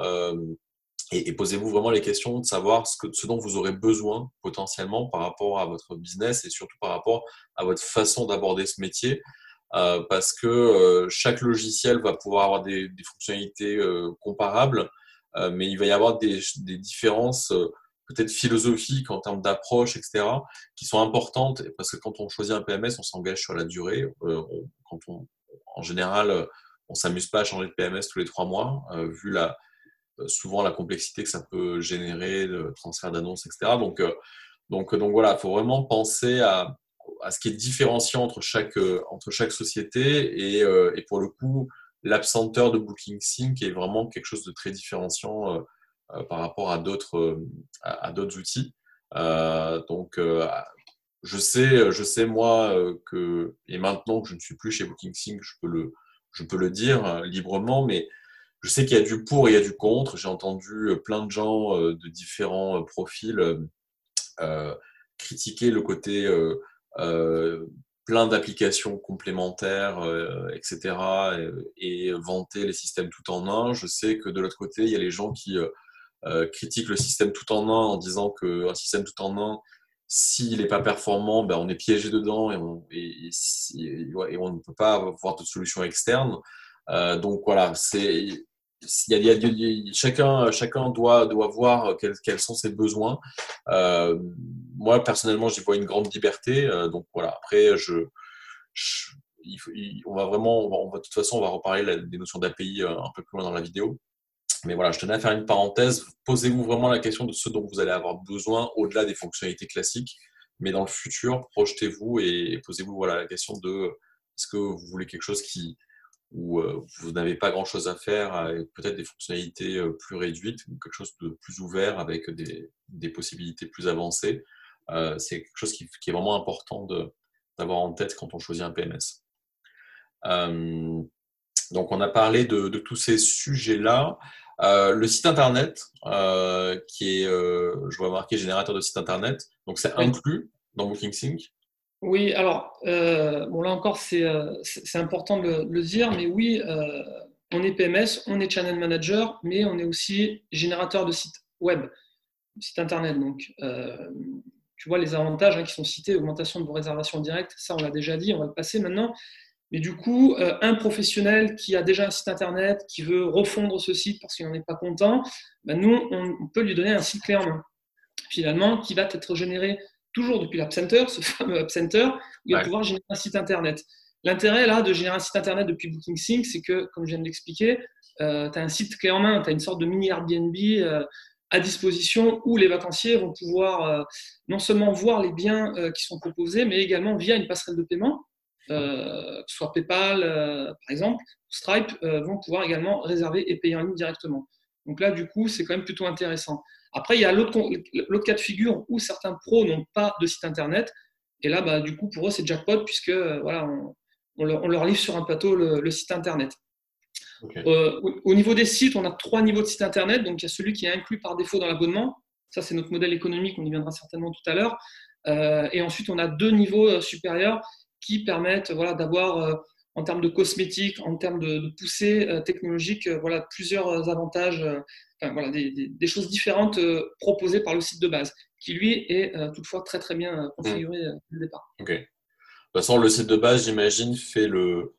euh, et, posez-vous vraiment les questions de savoir ce, que, ce dont vous aurez besoin potentiellement par rapport à votre business et surtout par rapport à votre façon d'aborder ce métier. Euh, parce que chaque logiciel va pouvoir avoir des, fonctionnalités comparables, mais il va y avoir des, des différences peut-être philosophiques en termes d'approche, etc., qui sont importantes parce que quand on choisit un PMS, on s'engage sur la durée. Euh, quand on, en général, on s'amuse pas à changer de PMS tous les trois mois, euh, vu la, euh, souvent la complexité que ça peut générer, le transfert d'annonces, etc. Donc, donc, donc voilà, il faut vraiment penser à, à, ce qui est différenciant entre chaque, entre chaque société et, et pour le coup, l'absenteur de Booking Sync est vraiment quelque chose de très différenciant euh, par rapport à d'autres euh, à, d'autres outils. Euh, donc je sais, je sais moi que et maintenant que je ne suis plus chez BookingSync, je peux le je peux le dire librement, mais je sais qu'il y a du pour et il y a du contre. J'ai entendu plein de gens de différents profils critiquer le côté plein d'applications complémentaires, etc., et, vanter les systèmes tout en un. Je sais que de l'autre côté, il y a les gens qui euh, critique le système tout en un en disant qu'un système tout en un, s'il n'est pas performant, ben on est piégé dedans et on, ne peut pas avoir de solution externe. Euh, donc voilà, c'est chacun, chacun doit, voir quels, sont ses besoins. Euh, moi, personnellement, j'y vois une grande liberté. Euh, donc voilà, après, on va vraiment, de toute façon, on va reparler des notions d'API euh, un peu plus loin dans la vidéo. Mais voilà, je tenais à faire une parenthèse. Posez-vous vraiment la question de ce dont vous allez avoir besoin au-delà des fonctionnalités classiques. mais dans le futur, projetez-vous et posez-vous voilà, la question de est-ce que vous voulez quelque chose qui, où vous n'avez pas grand-chose à faire, avec peut-être des fonctionnalités plus réduites, quelque chose de plus ouvert avec des, des possibilités plus avancées. c'est quelque chose qui, qui, est vraiment important d'avoir en tête quand on choisit un PMS. donc, on a parlé de, de tous ces sujets-là. Euh, le site internet, euh, qui est, euh, je vois marqué générateur de site internet, donc c'est inclus dans BookingSync Oui, alors, bon là encore, c'est important de le, dire, mais oui, on est PMS, on est channel manager, mais on est aussi générateur de site web, site internet. Donc, tu vois les avantages hein, qui sont cités, augmentation de vos réservations directes, ça on l'a déjà dit, on va le passer maintenant. Mais du coup, euh, un professionnel qui a déjà un site internet, qui veut refondre ce site parce qu'il n'en est pas content, ben nous, on, peut lui donner un site clé finalement, qui va être généré toujours depuis l'App Center, ce fameux App Center, où il va pouvoir générer un site internet. L'intérêt là de générer un site internet depuis BookingSync, c'est que, comme je viens de l'expliquer, euh, tu as un site clé en main, tu as une sorte de mini Airbnb euh, à disposition où les vacanciers vont pouvoir non seulement voir les biens qui sont proposés, mais également via une passerelle de paiement, euh, que ce soit PayPal euh, par exemple, Stripe, euh, vont pouvoir également réserver et payer en ligne directement. Donc là, du coup, c'est quand même plutôt intéressant. Après, il y a l'autre cas de figure où certains pros n'ont pas de site internet. Et là, bah, du coup, pour eux, c'est jackpot puisque voilà, on, leur, livre sur un plateau le, site internet. au, niveau des sites, on a trois niveaux de site internet. Donc, il y a celui qui est inclus par défaut dans l'abonnement. Ça, c'est notre modèle économique. On y viendra certainement tout à l'heure. et ensuite, on a deux niveaux supérieurs qui permettent voilà, d'avoir, euh, en termes de cosmétiques, en termes de, poussée euh, technologique, euh, voilà, plusieurs avantages, voilà, des, choses différentes proposées par le site de base, qui lui est toutefois très très bien configuré dès le départ. Ok. De toute façon, le site de base, j'imagine, fait le,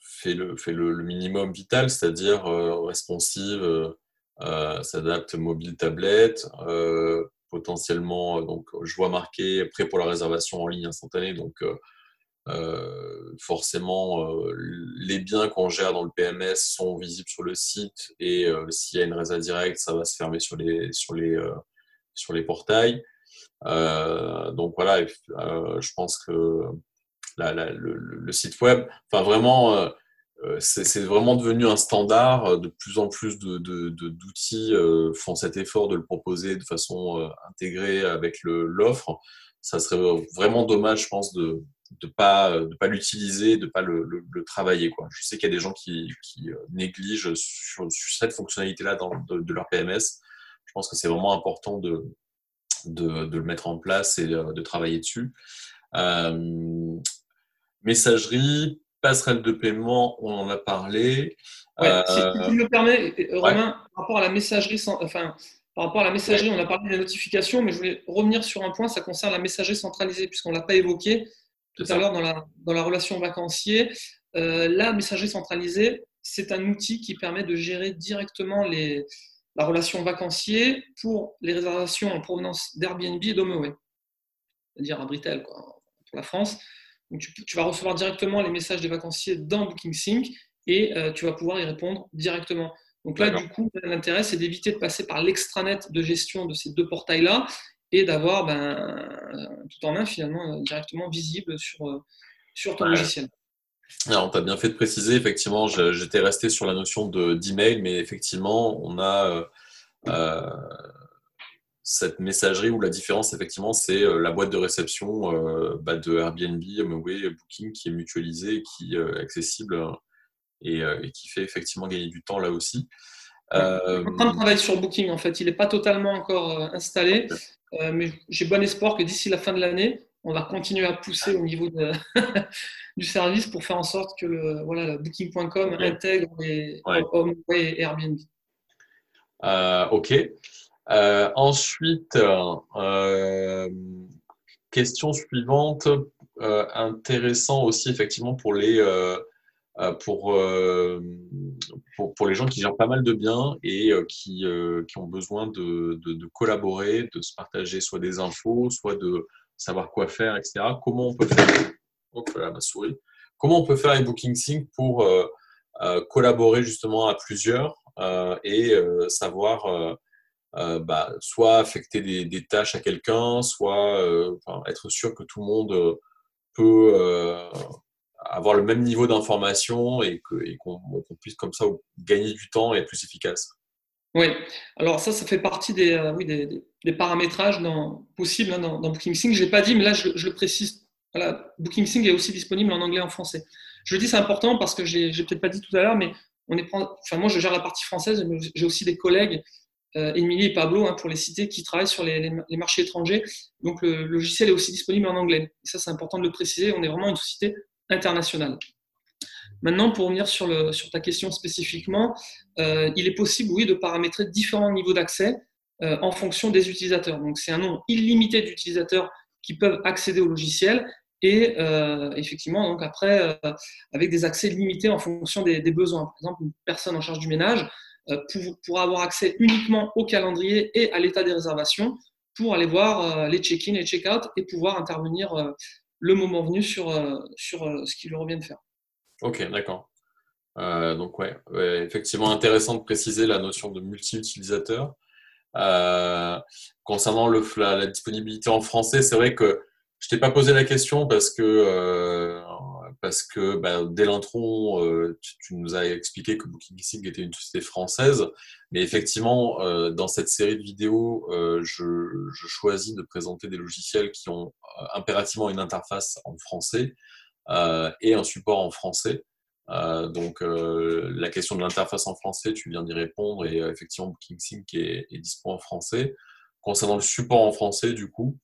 fait le, fait le, minimum vital, c'est-à-dire responsive, s'adapte mobile, tablette, potentiellement, euh, donc je vois marqué prêt pour la réservation en ligne instantanée, donc euh, euh, forcément, les biens qu'on gère dans le PMS sont visibles sur le site et s'il y a une réserve directe, ça va se fermer sur les, sur les, sur les portails. donc voilà, je pense que le, site web, enfin vraiment, euh, c'est vraiment devenu un standard. Euh, de plus en plus d'outils euh, font cet effort de le proposer de façon intégrée avec l'offre. Ça serait vraiment dommage, je pense, de ne pas, l'utiliser, de ne pas le, travailler. Je sais qu'il y a des gens qui, négligent cette fonctionnalité-là de, leur PMS. Je pense que c'est vraiment important de, le mettre en place et de, travailler dessus. messagerie, passerelle de paiement, on en a parlé. Ouais, si euh, tu me permets, Romain, par rapport à la messagerie, enfin, par rapport à la messagerie, on a parlé des notifications, mais je voulais revenir sur un point, ça concerne la messagerie centralisée, puisqu'on ne l'a pas évoqué tout à l'heure dans la, dans la relation vacancier. Euh, la messagerie centralisée, c'est un outil qui permet de gérer directement les, la relation vacancier pour les réservations en provenance d'Airbnb et d'HomeAway, c'est-à-dire à Britel, quoi, pour la France tu, vas recevoir directement les messages des vacanciers dans BookingSync et euh, tu vas pouvoir y répondre directement. Donc là, du coup, l'intérêt, c'est d'éviter de passer par l'extranet de gestion de ces deux portails-là et d'avoir ben, tout en main, finalement, euh, directement visible sur, euh, sur ton logiciel. Alors, tu as bien fait de préciser, effectivement, j'étais resté sur la notion d'email, mais effectivement, on a cette messagerie où la différence, effectivement, c'est euh, la boîte de réception euh, bah, de Airbnb, Booking qui est mutualisée, qui est euh, accessible et, qui fait effectivement gagner du temps là aussi. Euh, en train de travailler sur Booking, en fait. Il n'est pas totalement encore installé, mais j'ai bon espoir que d'ici la fin de l'année, on va continuer à pousser au niveau du service pour faire en sorte que le, voilà, Booking.com intègre les et Airbnb. ok. Euh, ensuite, euh, question suivante, euh, intéressant aussi effectivement pour les, pour, pour, les gens qui gèrent pas mal de biens et qui, qui ont besoin de, de, collaborer, de se partager soit des infos, soit de savoir quoi faire, etc. Comment on peut faire oh, ma souris. Comment on peut faire avec BookingSync pour collaborer justement à plusieurs et savoir bah, soit affecter des, tâches à quelqu'un, soit être sûr que tout le monde peut avoir le même niveau d'information et qu'on puisse comme ça gagner du temps et être plus efficace. Oui, alors ça, ça fait partie des, oui, des, paramétrages possibles hein, dans, dans, BookingSync. Je l'ai pas dit, mais là, je, le précise. Voilà, BookingSync est aussi disponible en anglais et en français. Je le dis, c'est important parce que je n'ai peut-être pas dit tout à l'heure, mais on est, enfin, moi, je gère la partie française, mais j'ai aussi des collègues, euh, Émilie et Pablo, hein, pour les citer, qui travaillent sur les, marchés étrangers. Donc, le, logiciel est aussi disponible en anglais. Ça, c'est important de le préciser. On est vraiment une société internationale. Maintenant, pour revenir sur, ta question spécifiquement, euh, il est possible, oui, de paramétrer différents niveaux d'accès euh, en fonction des utilisateurs. Donc, c'est un nombre illimité d'utilisateurs qui peuvent accéder au logiciel et euh, effectivement, après, euh, avec des accès limités en fonction des, besoins. Par exemple, une personne en charge du ménage euh, pourra avoir accès uniquement au calendrier et à l'état des réservations pour aller voir les check-in et check-out et pouvoir intervenir le moment venu sur, sur ce qu'il revient de faire. Ok, d'accord. donc ouais, effectivement intéressant de préciser la notion de multi-utilisateur. concernant le, la, disponibilité en français, c'est vrai que je t'ai pas posé la question parce que euh, parce que bah, dès l'intro, euh, tu, nous as expliqué que BookingSync était une société française, mais effectivement, euh, dans cette série de vidéos, je, je, choisis de présenter des logiciels qui ont impérativement une interface en français et un support en français. donc la question de l'interface en français, tu viens d'y répondre et effectivement BookingSync est, est dispo en français. Concernant le support en français, du coup,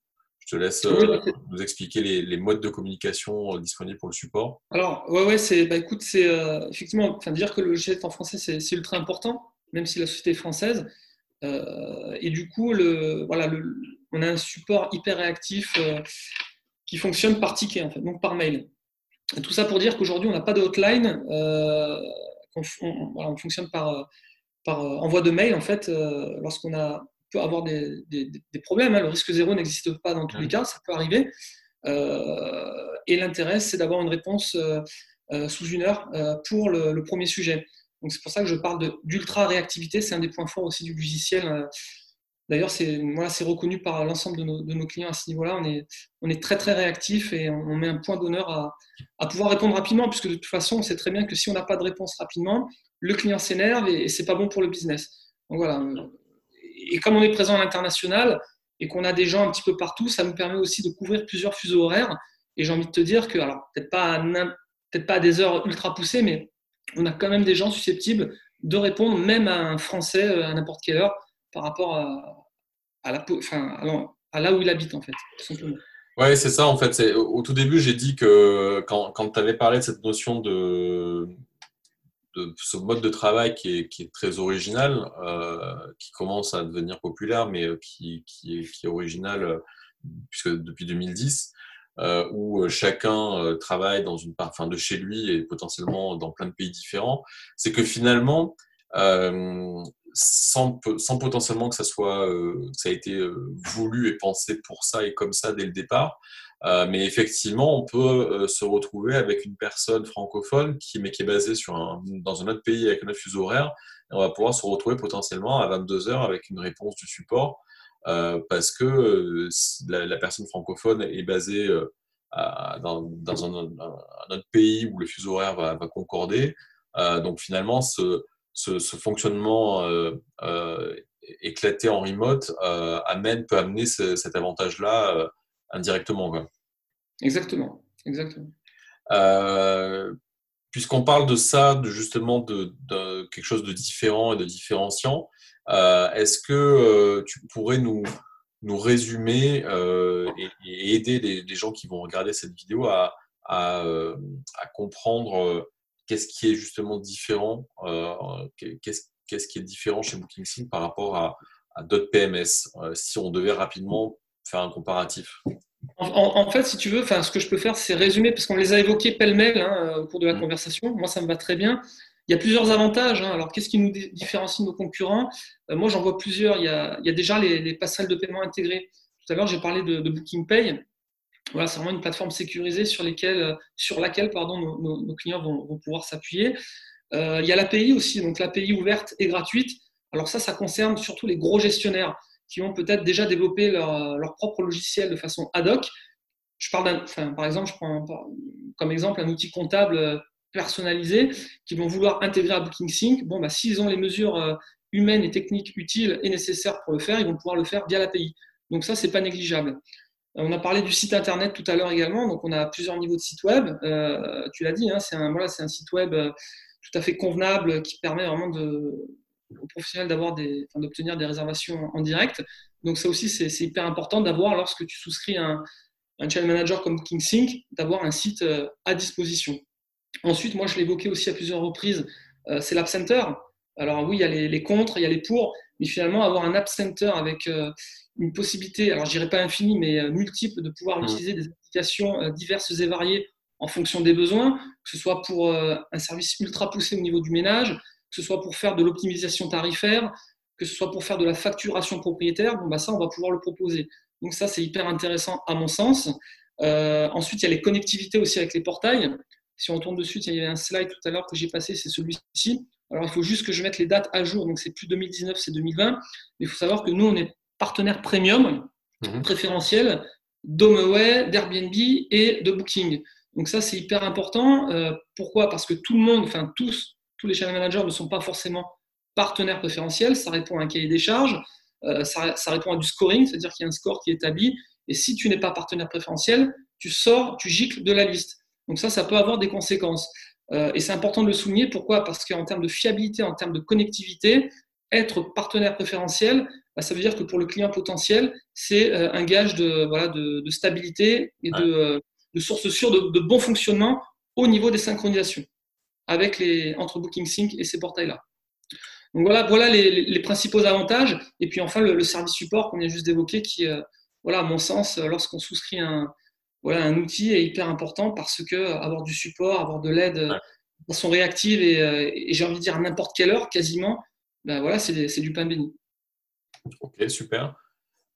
je te laisse euh, nous expliquer les, modes de communication euh, disponibles pour le support. Alors, ouais, ouais, c'est, bah, écoute, c'est euh, effectivement, enfin, dire que le logiciel est en français, c'est, ultra important, même si la société est française. et du coup, le, voilà, le, on a un support hyper réactif qui fonctionne par ticket, en fait, donc par mail. tout ça pour dire qu'aujourd'hui, on n'a pas de hotline. On, on, fonctionne par, par envoi de mail, en fait, lorsqu'on a peut avoir des, problèmes. Hein. Le risque zéro n'existe pas dans tous les cas, ça peut arriver. Euh, et l'intérêt, c'est d'avoir une réponse euh, euh, sous une heure pour le, premier sujet. Donc c'est pour ça que je parle d'ultra réactivité. C'est un des points forts aussi du logiciel. D'ailleurs, c'est voilà, reconnu par l'ensemble de nos, clients à ce niveau-là. On est, on est très très réactif et on, met un point d'honneur à, à, pouvoir répondre rapidement, puisque de toute façon, on sait très bien que si on n'a pas de réponse rapidement, le client s'énerve et, et c'est pas bon pour le business. Donc voilà, et comme on est présent à l'international et qu'on a des gens un petit peu partout, ça nous permet aussi de couvrir plusieurs fuseaux horaires. Et j'ai envie de te dire que, alors peut-être pas, peut pas à des heures ultra poussées, mais on a quand même des gens susceptibles de répondre même à un Français euh, à n'importe quelle heure par rapport à, là où il habite en fait. Ouais, c'est ça en fait. Au tout début, j'ai dit que quand tu avais parlé de cette notion de, ce mode de travail qui est, très original, euh, qui commence à devenir populaire, mais euh, qui, est, original euh, puisque depuis 2010, euh, où chacun travaille dans une part, de chez lui et potentiellement dans plein de pays différents, c'est que finalement, sans, sans, potentiellement que ça soit, ça a été voulu et pensé pour ça et comme ça dès le départ, euh, mais effectivement, on peut euh, se retrouver avec une personne francophone qui, mais qui est basée sur un, dans un autre pays avec un autre fuseau horaire. Et on va pouvoir se retrouver potentiellement à 22 heures avec une réponse du support euh, parce que euh, la, la, personne francophone est basée euh, à, dans, dans un, un, autre pays où le fuseau horaire va, va concorder. donc finalement, ce, ce, ce fonctionnement éclaté en remote amène, peut amener ce, cet avantage-là indirectement. Quoi. Exactement, exactement. Euh, puisqu'on parle de ça, de justement de, quelque chose de différent et de différenciant, euh, est-ce que euh, tu pourrais nous, nous résumer et, aider les, gens qui vont regarder cette vidéo à, à, comprendre qu'est-ce qui est justement différent, qu'est-ce qui est différent chez BookingSync par rapport à, à d'autres PMS, si on devait rapidement faire un comparatif en, fait, si tu veux, ce que je peux faire, c'est résumer, parce qu'on les a évoqués pêle-mêle hein, au cours de la mm. conversation. Moi, ça me va très bien. Il y a plusieurs avantages. Hein. Alors, qu'est-ce qui nous différencie de nos concurrents? Euh, Moi, j'en vois plusieurs. Il y a, déjà les, passerelles de paiement intégrées. Tout à l'heure, j'ai parlé de, Booking Pay. Voilà, c'est vraiment une plateforme sécurisée sur, lesquelles, sur laquelle pardon, nos, clients vont, pouvoir s'appuyer. Euh, il y a l'API aussi. Donc, l'API ouverte et gratuite Alors ça, ça concerne surtout les gros gestionnaires qui ont peut-être déjà développé leur, propre logiciel de façon ad hoc. Je parle par exemple, je prends comme exemple un outil comptable personnalisé qui vont vouloir intégrer à BookingSync. Bon, bah, s'ils ont les mesures euh, humaines et techniques utiles et nécessaires pour le faire, ils vont pouvoir le faire via l'API. Donc ça, c'est pas négligeable. Euh, on a parlé du site internet tout à l'heure également, donc on a plusieurs niveaux de site web. Euh, tu l'as dit, hein, c'est un site web tout à fait convenable qui permet vraiment de, aux professionnels d'avoir des, d'obtenir des réservations en direct. Donc ça aussi, c'est, hyper important d'avoir, lorsque tu souscris un, un channel manager comme BookingSync, d'avoir un site à disposition. Ensuite, moi, je l'évoquais aussi à plusieurs reprises, euh, c'est l'App Center. Alors oui, il y a les, contres, il y a les pour, mais finalement, avoir un App Center avec euh, une possibilité, alors je dirais pas infinie, mais euh, multiple, de pouvoir mmh. utiliser des applications diverses et variées en fonction des besoins, que ce soit pour un service ultra poussé au niveau du ménage, que ce soit pour faire de l'optimisation tarifaire, que ce soit pour faire de la facturation propriétaire, bon, bah ça, on va pouvoir le proposer. Donc ça, c'est hyper intéressant à mon sens. ensuite, il y a les connectivités aussi avec les portails. Si on tourne dessus, il y avait un slide tout à l'heure que j'ai passé, c'est celui-ci. Alors, il faut juste que je mette les dates à jour. Donc, c'est plus 2019, c'est 2020. Mais il faut savoir que nous, on est partenaire premium, mhm. préférentiel d'HomeAway, d'Airbnb et de Booking. Donc, ça, c'est hyper important. Euh, pourquoi? Parce que tout le monde, enfin, tous, tous les channel managers ne sont pas forcément partenaires préférentiels. Ça répond à un cahier des charges. Euh, ça, ça, répond à du scoring, c'est-à-dire qu'il y a un score qui est établi. Et si tu n'es pas partenaire préférentiel, tu sors, tu gicles de la liste. Donc ça, ça peut avoir des conséquences. Euh, et c'est important de le souligner. Pourquoi? Parce qu'en termes de fiabilité, en termes de connectivité, être partenaire préférentiel, bah, ça veut dire que pour le client potentiel, c'est euh, un gage de, voilà, de, stabilité et de, de, source sûre de, bon fonctionnement au niveau des synchronisations avec les, entre BookingSync et ces portails-là. Donc voilà, voilà les, principaux avantages. Et puis enfin, le, service support qu'on vient juste d'évoquer, qui, voilà, à mon sens, lorsqu'on souscrit un, voilà, un outil est hyper important parce que avoir du support, avoir de l'aide de façon réactive euh, et, j'ai envie de dire à n'importe quelle heure quasiment, ben voilà, c'est du pain béni. Ok, super.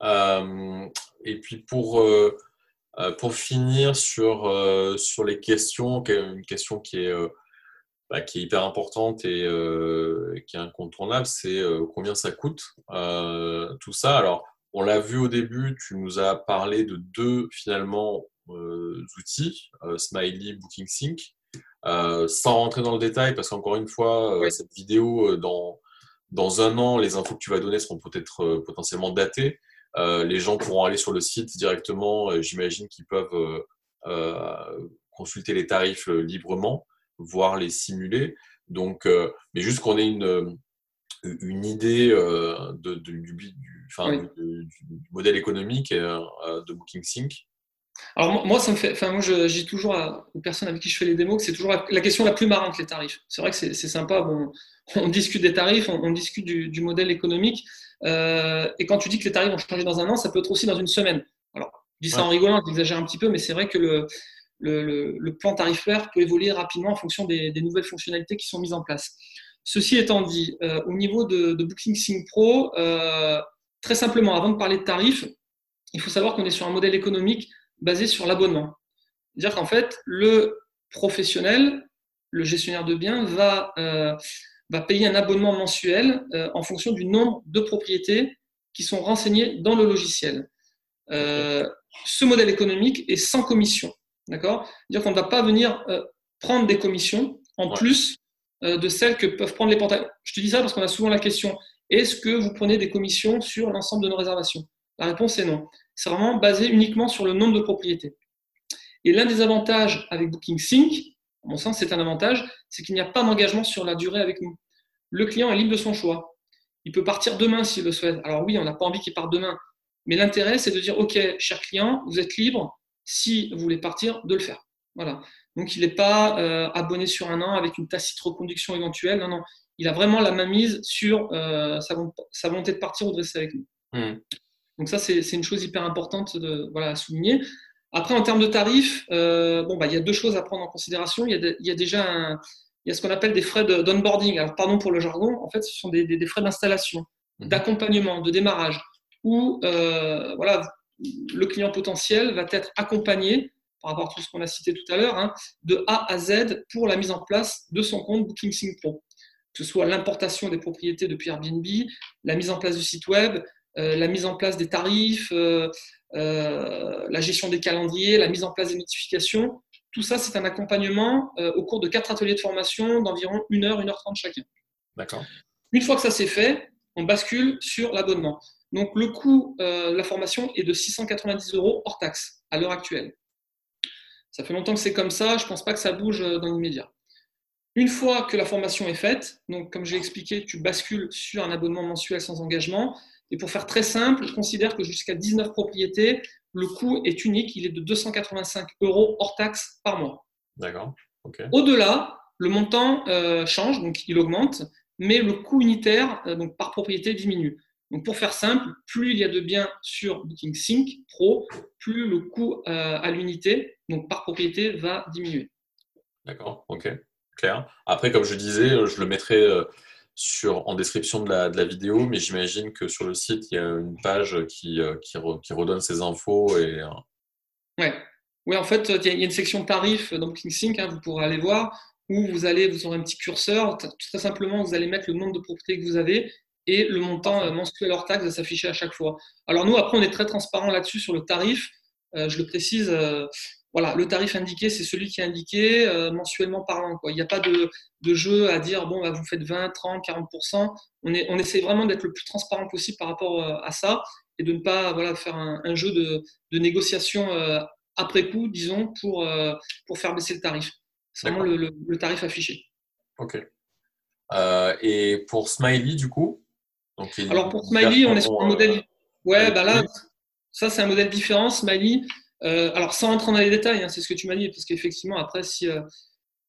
Euh, et puis pour, euh, pour finir sur, sur les questions, une question qui est, bah, qui est hyper importante et qui est incontournable, c'est combien ça coûte tout ça. Alors, on l'a vu au début, tu nous as parlé de deux finalement euh, outils, euh, Smiley, Booking Sync. Euh, sans rentrer dans le détail, parce qu'encore une fois, cette vidéo, dans, dans un an, les infos que tu vas donner seront peut-être potentiellement datées. les gens pourront aller sur le site directement. J'imagine qu'ils peuvent consulter les tarifs librement, voir les simuler. Donc, mais juste qu'on ait une, une idée de, du, modèle économique de Booking Sync. Alors moi, ça me fait, enfin moi, je, dis toujours aux personnes avec qui je fais les démos que c'est toujours la, question la plus marrante les tarifs. C'est vrai que c'est sympa. Bon, on discute des tarifs, on, discute du, modèle économique. Euh, et quand tu dis que les tarifs vont changer dans un an, ça peut être aussi dans une semaine. Alors, je dis ça en rigolant, j'exagère un petit peu, mais c'est vrai que le, le, plan tarifaire peut évoluer rapidement en fonction des, nouvelles fonctionnalités qui sont mises en place. Ceci étant dit, euh, au niveau de, de Pro, euh, très simplement, avant de parler de tarifs, il faut savoir qu'on est sur un modèle économique basé sur l'abonnement. C'est-à-dire qu'en fait, le professionnel, le gestionnaire de biens, va, euh, payer un abonnement mensuel en fonction du nombre de propriétés qui sont renseignées dans le logiciel. Ce modèle économique est sans commission. D'accord? C'est-à-dire qu'on ne va pas venir prendre des commissions en plus de celles que peuvent prendre les portails. Je te dis ça parce qu'on a souvent la question est-ce que vous prenez des commissions sur l'ensemble de nos réservations? La réponse est non c'est vraiment basé uniquement sur le nombre de propriétés. Et l'un des avantages avec Booking Sync, à mon sens, c'est un avantage, c'est qu'il n'y a pas d'engagement sur la durée avec nous. Le client est libre de son choix. Il peut partir demain s'il le souhaite. Alors oui, on n'a pas envie qu'il parte demain. Mais l'intérêt, c'est de dire, OK, cher client, vous êtes libre, si vous voulez partir, de le faire. Voilà. Donc, il n'est pas euh, abonné sur un an avec une tacite reconduction éventuelle. Non, non. Il a vraiment la main mise sur euh, sa, volonté de partir ou de rester avec nous. Hmm. Donc ça, c'est une chose hyper importante de, voilà, à souligner. Après, en termes de tarifs, euh, bon, bah, il y a deux choses à prendre en considération. Il y a, il y a déjà un, il y a ce qu'on appelle des frais d'onboarding. Alors, pardon pour le jargon, en fait, ce sont des, des, frais d'installation, mhm. d'accompagnement, de démarrage, où voilà, le client potentiel va être accompagné, par rapport à tout ce qu'on a cité tout à l'heure, hein, de A à Z pour la mise en place de son compte Booking Sync Pro. que ce soit l'importation des propriétés depuis Airbnb, la mise en place du site web, la mise en place des tarifs, la gestion des calendriers, la mise en place des notifications. Tout ça, c'est un accompagnement au cours de quatre ateliers de formation d'environ 1 heure, 1 heure 30 chacun. D'accord. Une fois que ça c'est fait, on bascule sur l'abonnement. Donc le coût de la formation est de 690 euros hors taxe à l'heure actuelle. Ça fait longtemps que c'est comme ça, je ne pense pas que ça bouge dans l'immédiat. Une fois que la formation est faite, donc comme j'ai expliqué, tu bascules sur un abonnement mensuel sans engagement. Et pour faire très simple, je considère que jusqu'à 19 propriétés, le coût est unique, il est de 285 euros hors taxe par mois. D'accord. Au-delà, le montant euh, change, donc il augmente, mais le coût unitaire euh, donc par propriété diminue. Donc pour faire simple, plus il y a de biens sur Booking Sync Pro, plus le coût euh, à l'unité, donc par propriété, va diminuer. D'accord, ok clair. Après, comme je disais, euh, je le mettrai euh, sur, en description de la, de la vidéo, mais j'imagine que sur le site, il y a une page qui, qui, redonne ces infos. Et... Ouais. Oui, en fait, il y a une section tarifs dans BookingSync, hein, vous pourrez aller voir, où vous allez, vous aurez un petit curseur. Très simplement, vous allez mettre le nombre de propriétés que vous avez et le montant mensuel hors taxe va s'afficher à chaque fois. Alors nous, après, on est très transparent là-dessus sur le tarif. je le précise, voilà, le tarif indiqué, c'est celui qui est indiqué euh, mensuellement parlant. Quoi. Il n'y a pas de, jeu à dire, bon, bah, vous faites 20, 30, 40%. On, est, on essaie vraiment d'être le plus transparent possible par rapport euh, à ça et de ne pas voilà, faire un, jeu de, négociation euh, après coup, disons, pour, pour faire baisser le tarif. C'est vraiment le, tarif affiché. Ok. et pour Smiley, du coup Alors pour Smiley, on est sur un modèle. Ouais, bah là, ça c'est un modèle différent. Smiley, euh, alors, sans rentrer dans les détails, hein, c'est ce que tu m'as dit, parce qu'effectivement, après, si euh,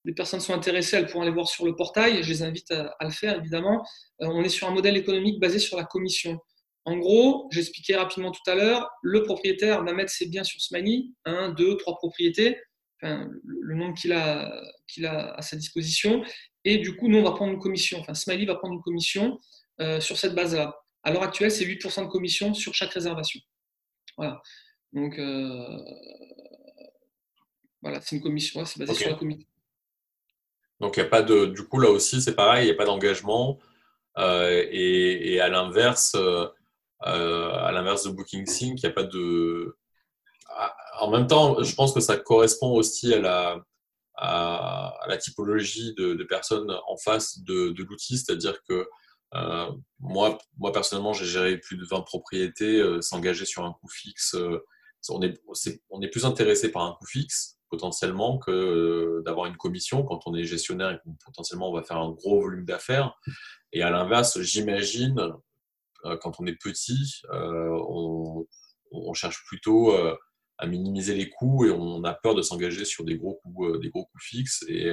les personnes sont intéressées, elles pourront aller voir sur le portail. Je les invite à, le faire, évidemment. Euh, on est sur un modèle économique basé sur la commission. En gros, j'expliquais rapidement tout à l'heure, le propriétaire va mettre ses biens sur Smiley, un, deux, trois propriétés, le nombre qu'il a, qu'il a à sa disposition. Et du coup, nous, on va prendre une commission. Enfin, Smiley va prendre une commission sur cette base-là. À l'heure actuelle, c'est 8% de commission sur chaque réservation. Voilà. Donc, euh, voilà, c'est une commission, c'est basé sur la commission. Donc, il n'y a pas de. Du coup, là aussi, c'est pareil, il n'y a pas d'engagement. Euh, et, à l'inverse, euh, à l'inverse de Booking Sync, il n'y a pas de. En même temps, je pense que ça correspond aussi à la, à, la typologie de, personnes en face de, de l'outil, c'est-à-dire que moi, moi, personnellement, j'ai géré plus de 20 propriétés, s'engager sur un coût fixe on est, on est plus intéressé par un coût fixe potentiellement que euh, d'avoir une commission quand on est gestionnaire et potentiellement on va faire un gros volume d'affaires. Et à l'inverse, j'imagine, euh, quand on est petit, euh, on, cherche plutôt à minimiser les coûts et on a peur de s'engager sur des gros coûts, des gros coûts fixes et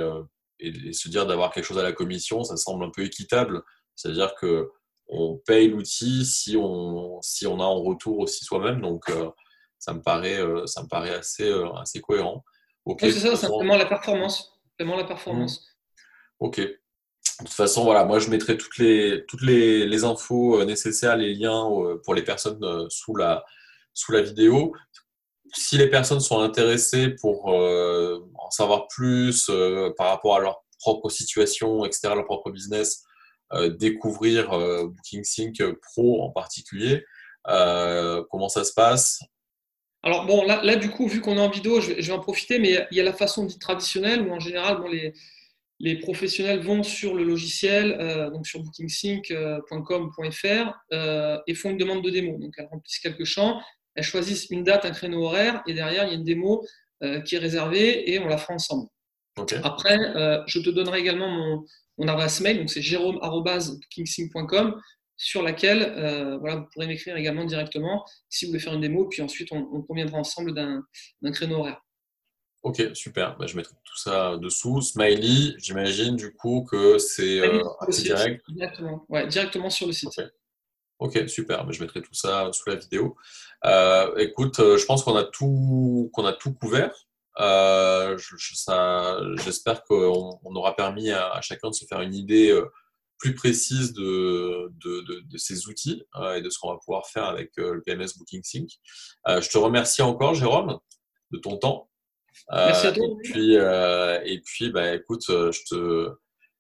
se dire d'avoir quelque chose à la commission, ça semble un peu équitable. C'est-à-dire que on paye l'outil si on, si on a en retour aussi soi-même. Donc, ça me paraît, euh, ça me paraît assez, euh, assez cohérent. c'est ça, simplement la performance. Simplement la performance. Mmh. Ok. De toute façon, voilà, moi je mettrai toutes les, toutes les, les infos euh, nécessaires, les liens pour les personnes sous la, sous la vidéo. Si les personnes sont intéressées pour en savoir plus par rapport à leur propre situation, etc., leur propre business, découvrir Booking Sync Pro en particulier, comment ça se passe? Alors bon, là, là, du coup, vu qu'on est en vidéo, je vais, en profiter, mais il y a la façon dite traditionnelle où en général, bon, les, les professionnels vont sur le logiciel, euh, donc sur bookingsync.com.fr euh, et font une demande de démo. Donc elles remplissent quelques champs, elles choisissent une date, un créneau horaire, et derrière, il y a une démo euh, qui est réservée et on la fera ensemble. Après, je te donnerai également mon, mon adresse mail, donc c'est jérôme.bookingsync.com sur laquelle euh, voilà, vous pourrez m'écrire également directement si vous voulez faire une démo, puis ensuite on, conviendra ensemble d'un créneau horaire. Ok, super. Bah, je mettrai tout ça dessous. Smiley, j'imagine du coup que c'est euh, direct. Directement. Ouais, directement sur le site. Ok, super. Bah, je mettrai tout ça sous la vidéo. Euh, écoute, je pense qu'on a tout qu'on a tout couvert. J'espère qu'on aura permis à, à, chacun de se faire une idée plus précise de, de, ces outils euh, et de ce qu'on va pouvoir faire avec euh, le PMS Booking Sync. Euh, je te remercie encore, Jérôme, de ton temps. Merci à toi. Et puis, et puis bah, écoute, je te,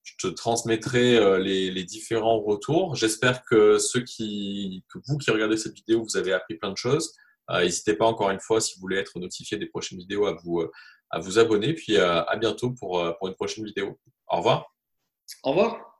je te transmettrai les, différents retours. J'espère que ceux qui, que vous qui regardez cette vidéo, vous avez appris plein de choses. N'hésitez pas encore une fois, si vous voulez être notifié des prochaines vidéos, à vous, vous abonner. Puis à bientôt pour, pour une prochaine vidéo. Au revoir. Au revoir.